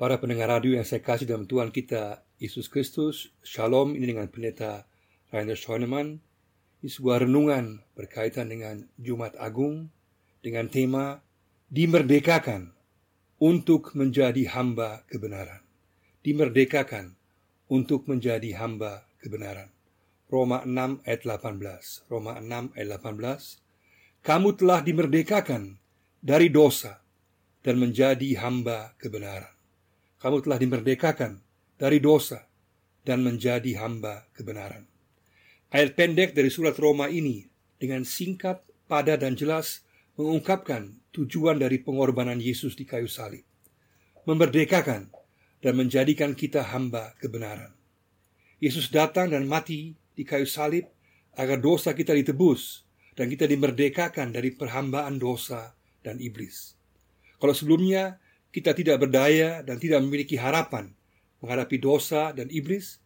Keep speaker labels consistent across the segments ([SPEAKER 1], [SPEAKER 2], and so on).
[SPEAKER 1] Para pendengar radio yang saya kasih dalam Tuhan kita Yesus Kristus, Shalom ini dengan pendeta Rainer Schoenemann di sebuah renungan berkaitan dengan Jumat Agung dengan tema Dimerdekakan untuk menjadi hamba kebenaran. Dimerdekakan untuk menjadi hamba kebenaran. Roma 6 ayat 18. Roma 6 ayat 18. Kamu telah dimerdekakan dari dosa dan menjadi hamba kebenaran kamu telah dimerdekakan dari dosa dan menjadi hamba kebenaran. Ayat pendek dari surat Roma ini dengan singkat, padat dan jelas mengungkapkan tujuan dari pengorbanan Yesus di kayu salib. Memerdekakan dan menjadikan kita hamba kebenaran. Yesus datang dan mati di kayu salib agar dosa kita ditebus dan kita dimerdekakan dari perhambaan dosa dan iblis. Kalau sebelumnya kita tidak berdaya dan tidak memiliki harapan menghadapi dosa dan iblis,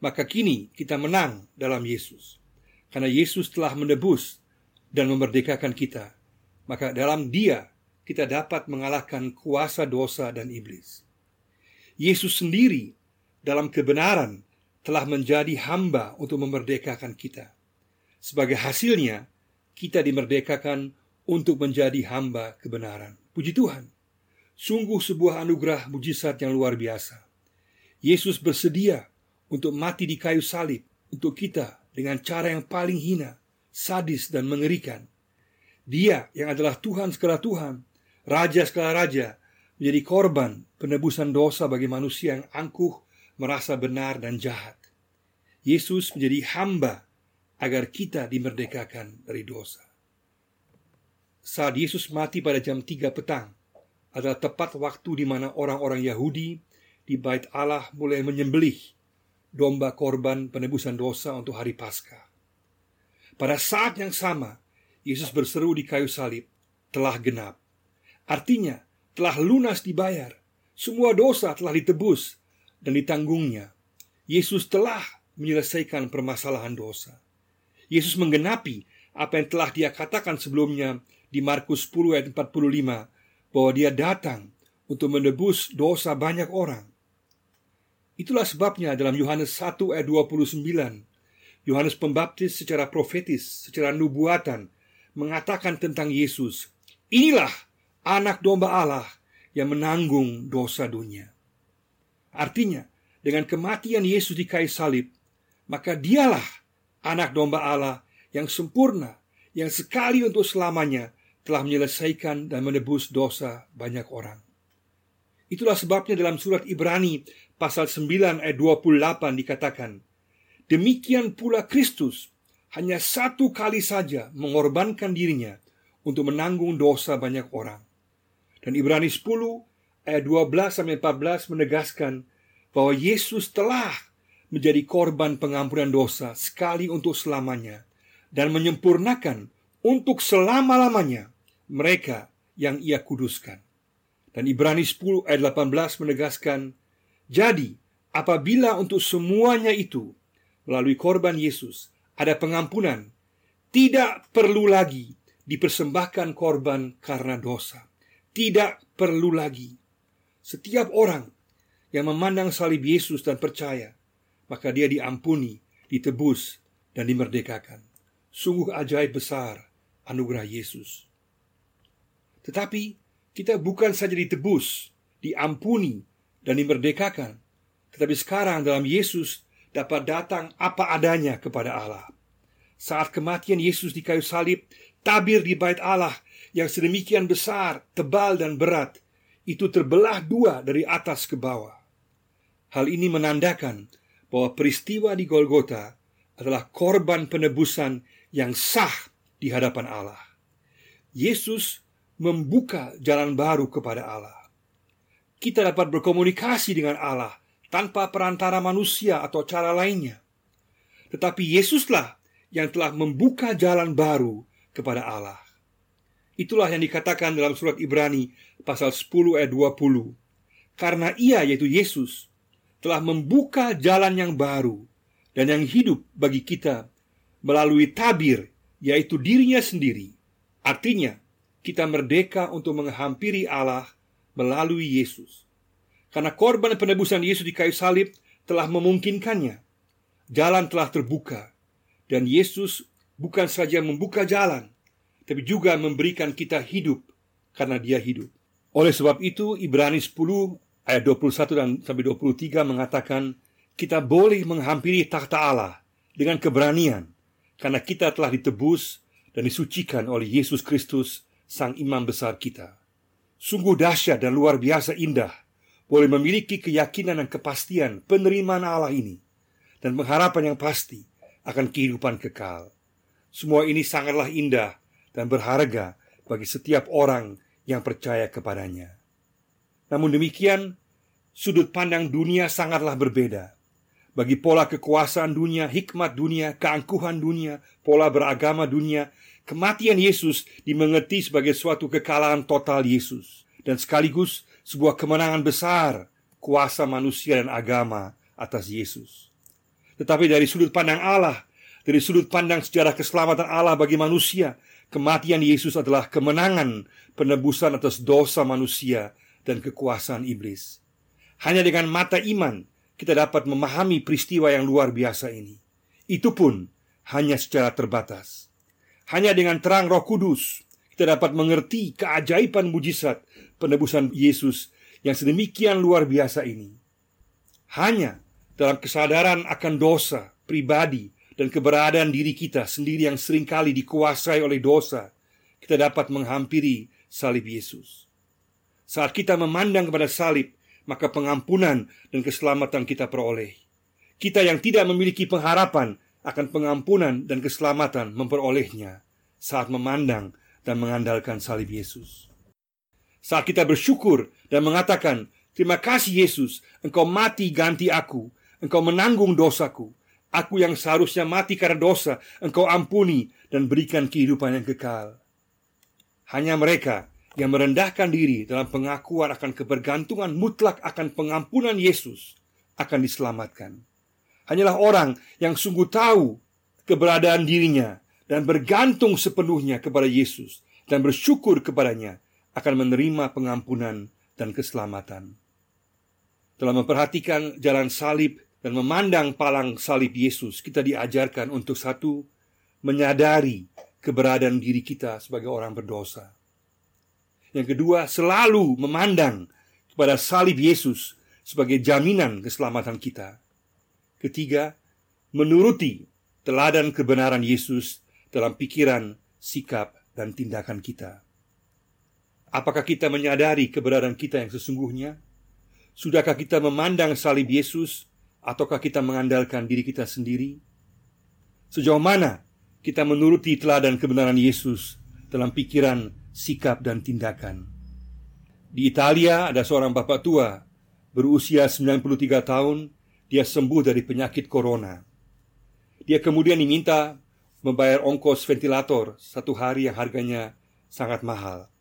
[SPEAKER 1] maka kini kita menang dalam Yesus. Karena Yesus telah menebus dan memerdekakan kita, maka dalam Dia kita dapat mengalahkan kuasa dosa dan iblis. Yesus sendiri dalam kebenaran telah menjadi hamba untuk memerdekakan kita. Sebagai hasilnya, kita dimerdekakan untuk menjadi hamba kebenaran. Puji Tuhan. Sungguh sebuah anugerah mujizat yang luar biasa. Yesus bersedia untuk mati di kayu salib untuk kita dengan cara yang paling hina, sadis dan mengerikan. Dia yang adalah Tuhan segala Tuhan, Raja segala Raja, menjadi korban penebusan dosa bagi manusia yang angkuh, merasa benar dan jahat. Yesus menjadi hamba agar kita dimerdekakan dari dosa. Saat Yesus mati pada jam 3 petang, adalah tepat waktu di mana orang-orang Yahudi di bait Allah mulai menyembelih domba korban penebusan dosa untuk hari Paskah. Pada saat yang sama, Yesus berseru di kayu salib, telah genap. Artinya, telah lunas dibayar. Semua dosa telah ditebus dan ditanggungnya. Yesus telah menyelesaikan permasalahan dosa. Yesus menggenapi apa yang telah dia katakan sebelumnya di Markus 10 ayat 45 bahwa dia datang untuk menebus dosa banyak orang. Itulah sebabnya dalam Yohanes 1 ayat 29, Yohanes Pembaptis secara profetis, secara nubuatan, mengatakan tentang Yesus, inilah anak domba Allah yang menanggung dosa dunia. Artinya, dengan kematian Yesus di kayu salib, maka dialah anak domba Allah yang sempurna, yang sekali untuk selamanya telah menyelesaikan dan menebus dosa banyak orang. Itulah sebabnya dalam surat Ibrani pasal 9 ayat 28 dikatakan, Demikian pula Kristus hanya satu kali saja mengorbankan dirinya untuk menanggung dosa banyak orang. Dan Ibrani 10 ayat 12 sampai 14 menegaskan bahwa Yesus telah menjadi korban pengampunan dosa sekali untuk selamanya dan menyempurnakan untuk selama-lamanya mereka yang ia kuduskan. Dan Ibrani 10 ayat 18 menegaskan, Jadi, apabila untuk semuanya itu, melalui korban Yesus, ada pengampunan, tidak perlu lagi dipersembahkan korban karena dosa. Tidak perlu lagi. Setiap orang yang memandang salib Yesus dan percaya, maka dia diampuni, ditebus, dan dimerdekakan. Sungguh ajaib besar anugerah Yesus. Tetapi kita bukan saja ditebus, diampuni, dan dimerdekakan, tetapi sekarang dalam Yesus dapat datang apa adanya kepada Allah. Saat kematian Yesus di kayu salib, tabir di bait Allah yang sedemikian besar, tebal, dan berat, itu terbelah dua dari atas ke bawah. Hal ini menandakan bahwa peristiwa di Golgota adalah korban penebusan yang sah di hadapan Allah. Yesus membuka jalan baru kepada Allah. Kita dapat berkomunikasi dengan Allah tanpa perantara manusia atau cara lainnya. Tetapi Yesuslah yang telah membuka jalan baru kepada Allah. Itulah yang dikatakan dalam surat Ibrani pasal 10 ayat 20. Karena ia yaitu Yesus telah membuka jalan yang baru dan yang hidup bagi kita melalui tabir yaitu dirinya sendiri. Artinya, kita merdeka untuk menghampiri Allah melalui Yesus. Karena korban penebusan Yesus di kayu salib telah memungkinkannya. Jalan telah terbuka dan Yesus bukan saja membuka jalan, tapi juga memberikan kita hidup karena Dia hidup. Oleh sebab itu Ibrani 10 ayat 21 dan sampai 23 mengatakan kita boleh menghampiri takhta Allah dengan keberanian karena kita telah ditebus dan disucikan oleh Yesus Kristus sang imam besar kita. Sungguh dahsyat dan luar biasa indah boleh memiliki keyakinan dan kepastian penerimaan Allah ini dan pengharapan yang pasti akan kehidupan kekal. Semua ini sangatlah indah dan berharga bagi setiap orang yang percaya kepadanya. Namun demikian, sudut pandang dunia sangatlah berbeda. Bagi pola kekuasaan dunia, hikmat dunia, keangkuhan dunia, pola beragama dunia, kematian Yesus dimengerti sebagai suatu kekalahan total Yesus dan sekaligus sebuah kemenangan besar kuasa manusia dan agama atas Yesus. Tetapi dari sudut pandang Allah, dari sudut pandang sejarah keselamatan Allah bagi manusia, kematian Yesus adalah kemenangan penebusan atas dosa manusia dan kekuasaan iblis. Hanya dengan mata iman kita dapat memahami peristiwa yang luar biasa ini. Itu pun hanya secara terbatas. Hanya dengan terang Roh Kudus kita dapat mengerti keajaiban mujizat penebusan Yesus yang sedemikian luar biasa ini. Hanya dalam kesadaran akan dosa pribadi dan keberadaan diri kita sendiri yang sering kali dikuasai oleh dosa, kita dapat menghampiri salib Yesus. Saat kita memandang kepada salib, maka pengampunan dan keselamatan kita peroleh. Kita yang tidak memiliki pengharapan akan pengampunan dan keselamatan memperolehnya saat memandang dan mengandalkan salib Yesus. Saat kita bersyukur dan mengatakan, Terima kasih Yesus, Engkau mati ganti aku, Engkau menanggung dosaku, aku yang seharusnya mati karena dosa, Engkau ampuni dan berikan kehidupan yang kekal. Hanya mereka yang merendahkan diri dalam pengakuan akan kebergantungan mutlak akan pengampunan Yesus akan diselamatkan. Hanyalah orang yang sungguh tahu keberadaan dirinya dan bergantung sepenuhnya kepada Yesus dan bersyukur kepadanya akan menerima pengampunan dan keselamatan. Dalam memperhatikan jalan salib dan memandang palang salib Yesus, kita diajarkan untuk satu, menyadari keberadaan diri kita sebagai orang berdosa. Yang kedua, selalu memandang kepada salib Yesus sebagai jaminan keselamatan kita. Ketiga, menuruti teladan kebenaran Yesus dalam pikiran, sikap, dan tindakan kita. Apakah kita menyadari keberadaan kita yang sesungguhnya? Sudahkah kita memandang salib Yesus ataukah kita mengandalkan diri kita sendiri? Sejauh mana kita menuruti teladan kebenaran Yesus dalam pikiran, sikap, dan tindakan? Di Italia ada seorang bapak tua berusia 93 tahun, dia sembuh dari penyakit corona. Dia kemudian diminta membayar ongkos ventilator satu hari yang harganya sangat mahal.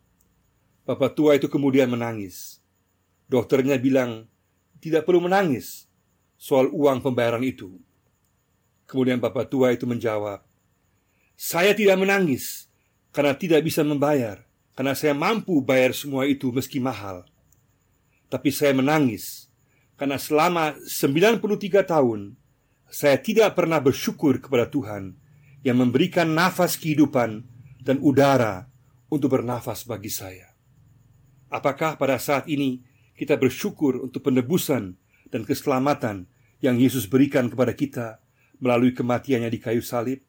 [SPEAKER 1] Bapak tua itu kemudian menangis. Dokternya bilang, tidak perlu menangis soal uang pembayaran itu. Kemudian bapak tua itu menjawab, saya tidak menangis karena tidak bisa membayar, karena saya mampu bayar semua itu meski mahal. Tapi saya menangis karena selama 93 tahun saya tidak pernah bersyukur kepada Tuhan yang memberikan nafas kehidupan dan udara untuk bernafas bagi saya. Apakah pada saat ini kita bersyukur untuk penebusan dan keselamatan yang Yesus berikan kepada kita melalui kematiannya di kayu salib?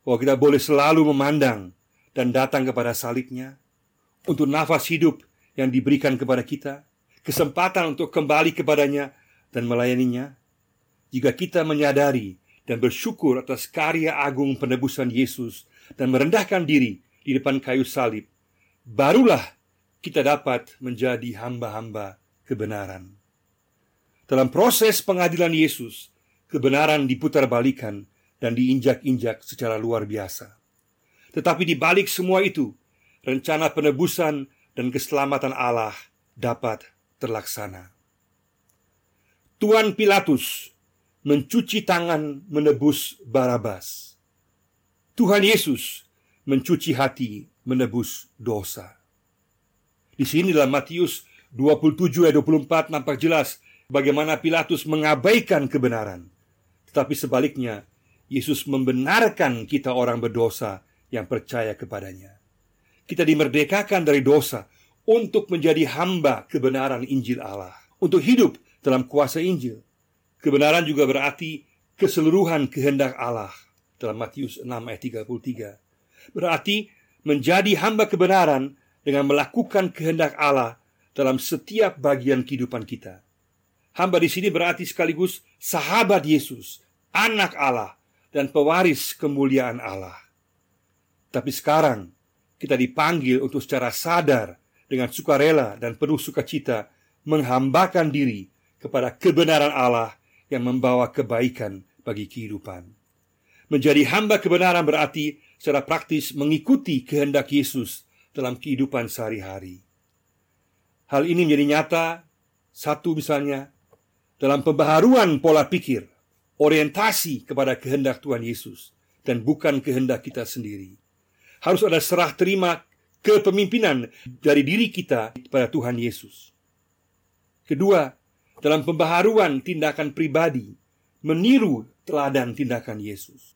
[SPEAKER 1] Bahwa kita boleh selalu memandang dan datang kepada salibnya untuk nafas hidup yang diberikan kepada kita, kesempatan untuk kembali kepadanya dan melayaninya. Jika kita menyadari dan bersyukur atas karya agung penebusan Yesus dan merendahkan diri di depan kayu salib, barulah kita dapat menjadi hamba-hamba kebenaran. Dalam proses pengadilan Yesus, kebenaran diputarbalikan dan diinjak-injak secara luar biasa. Tetapi di balik semua itu, rencana penebusan dan keselamatan Allah dapat terlaksana. Tuan Pilatus mencuci tangan menebus Barabas. Tuhan Yesus mencuci hati menebus dosa. Di sini dalam Matius 27 ayat 24 nampak jelas bagaimana Pilatus mengabaikan kebenaran. Tetapi sebaliknya, Yesus membenarkan kita orang berdosa yang percaya kepadanya. Kita dimerdekakan dari dosa untuk menjadi hamba kebenaran Injil Allah, untuk hidup dalam kuasa Injil. Kebenaran juga berarti keseluruhan kehendak Allah dalam Matius 6 ayat 33. Berarti menjadi hamba kebenaran dengan melakukan kehendak Allah dalam setiap bagian kehidupan kita. Hamba di sini berarti sekaligus sahabat Yesus, anak Allah, dan pewaris kemuliaan Allah. Tapi sekarang kita dipanggil untuk secara sadar dengan sukarela dan penuh sukacita menghambakan diri kepada kebenaran Allah yang membawa kebaikan bagi kehidupan. Menjadi hamba kebenaran berarti secara praktis mengikuti kehendak Yesus dalam kehidupan sehari-hari. Hal ini menjadi nyata satu misalnya dalam pembaharuan pola pikir, orientasi kepada kehendak Tuhan Yesus dan bukan kehendak kita sendiri. Harus ada serah terima kepemimpinan dari diri kita kepada Tuhan Yesus. Kedua, dalam pembaharuan tindakan pribadi, meniru teladan tindakan Yesus.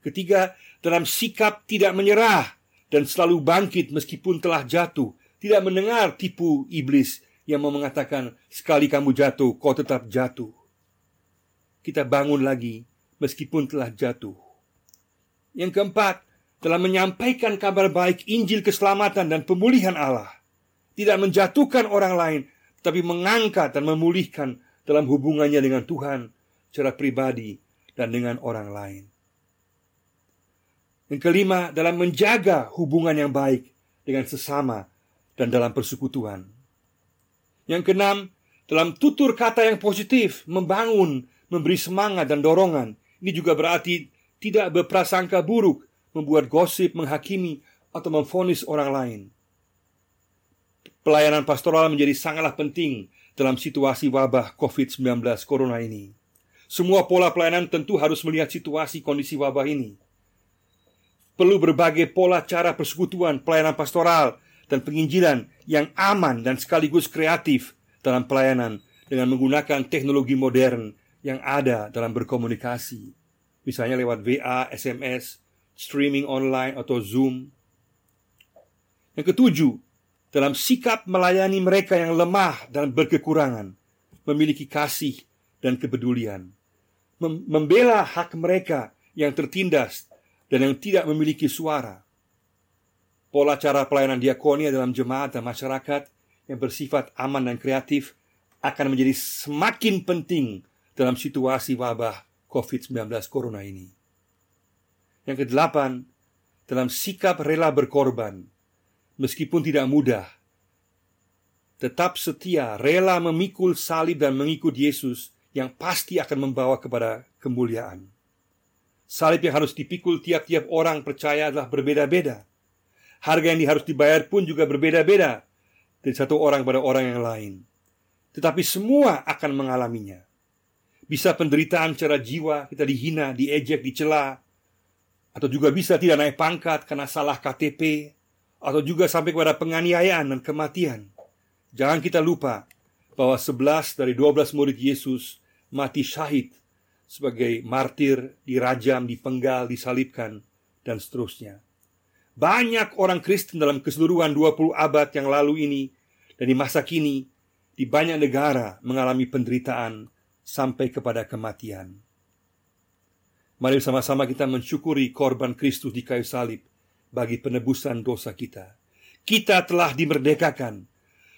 [SPEAKER 1] Ketiga, dalam sikap tidak menyerah dan selalu bangkit meskipun telah jatuh, tidak mendengar tipu iblis yang mau mengatakan, "Sekali kamu jatuh, kau tetap jatuh." Kita bangun lagi meskipun telah jatuh. Yang keempat, telah menyampaikan kabar baik Injil keselamatan dan pemulihan Allah. Tidak menjatuhkan orang lain, tapi mengangkat dan memulihkan dalam hubungannya dengan Tuhan secara pribadi dan dengan orang lain. Yang kelima, dalam menjaga hubungan yang baik dengan sesama dan dalam persekutuan. Yang keenam, dalam tutur kata yang positif, membangun, memberi semangat dan dorongan. Ini juga berarti tidak berprasangka buruk, membuat gosip, menghakimi, atau memfonis orang lain. Pelayanan pastoral menjadi sangatlah penting dalam situasi wabah COVID-19 Corona ini. Semua pola pelayanan tentu harus melihat situasi kondisi wabah ini perlu berbagai pola cara persekutuan, pelayanan pastoral, dan penginjilan yang aman dan sekaligus kreatif dalam pelayanan dengan menggunakan teknologi modern yang ada dalam berkomunikasi. Misalnya lewat WA, SMS, streaming online, atau Zoom. Yang ketujuh, dalam sikap melayani mereka yang lemah dan berkekurangan, memiliki kasih dan kepedulian, membela hak mereka yang tertindas dan yang tidak memiliki suara. Pola cara pelayanan diakonia dalam jemaat dan masyarakat yang bersifat aman dan kreatif akan menjadi semakin penting dalam situasi wabah COVID-19 Corona ini. Yang kedelapan, dalam sikap rela berkorban, meskipun tidak mudah, tetap setia, rela memikul salib dan mengikut Yesus yang pasti akan membawa kepada kemuliaan. Salib yang harus dipikul tiap-tiap orang percaya adalah berbeda-beda. Harga yang harus dibayar pun juga berbeda-beda dari satu orang pada orang yang lain. Tetapi semua akan mengalaminya. Bisa penderitaan secara jiwa, kita dihina, diejek, dicela, atau juga bisa tidak naik pangkat karena salah KTP, atau juga sampai kepada penganiayaan dan kematian. Jangan kita lupa bahwa sebelas dari dua belas murid Yesus mati syahid sebagai martir, dirajam, dipenggal, disalibkan, dan seterusnya. Banyak orang Kristen dalam keseluruhan 20 abad yang lalu ini dan di masa kini di banyak negara mengalami penderitaan sampai kepada kematian. Mari bersama-sama kita mensyukuri korban Kristus di kayu salib bagi penebusan dosa kita. Kita telah dimerdekakan.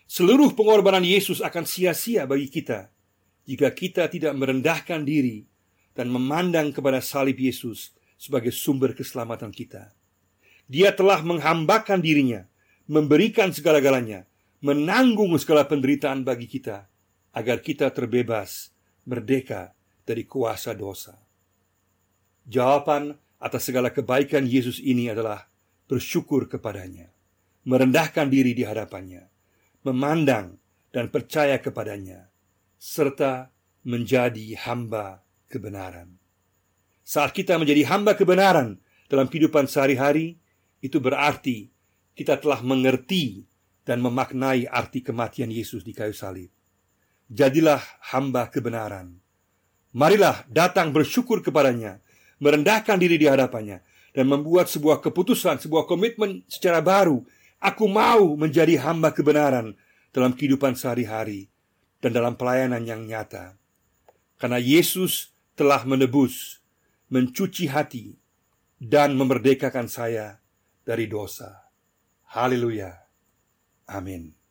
[SPEAKER 1] Seluruh pengorbanan Yesus akan sia-sia bagi kita jika kita tidak merendahkan diri dan memandang kepada salib Yesus sebagai sumber keselamatan kita. Dia telah menghambakan dirinya, memberikan segala-galanya, menanggung segala penderitaan bagi kita, agar kita terbebas, merdeka dari kuasa dosa. Jawaban atas segala kebaikan Yesus ini adalah bersyukur kepadanya, merendahkan diri di hadapannya, memandang dan percaya kepadanya, serta menjadi hamba kebenaran. Saat kita menjadi hamba kebenaran dalam kehidupan sehari-hari, itu berarti kita telah mengerti dan memaknai arti kematian Yesus di kayu salib. Jadilah hamba kebenaran. Marilah datang bersyukur kepadanya, merendahkan diri di hadapannya, dan membuat sebuah keputusan, sebuah komitmen secara baru. Aku mau menjadi hamba kebenaran dalam kehidupan sehari-hari dan dalam pelayanan yang nyata. Karena Yesus telah menebus, mencuci hati, dan memerdekakan saya dari dosa. Haleluya. Amin.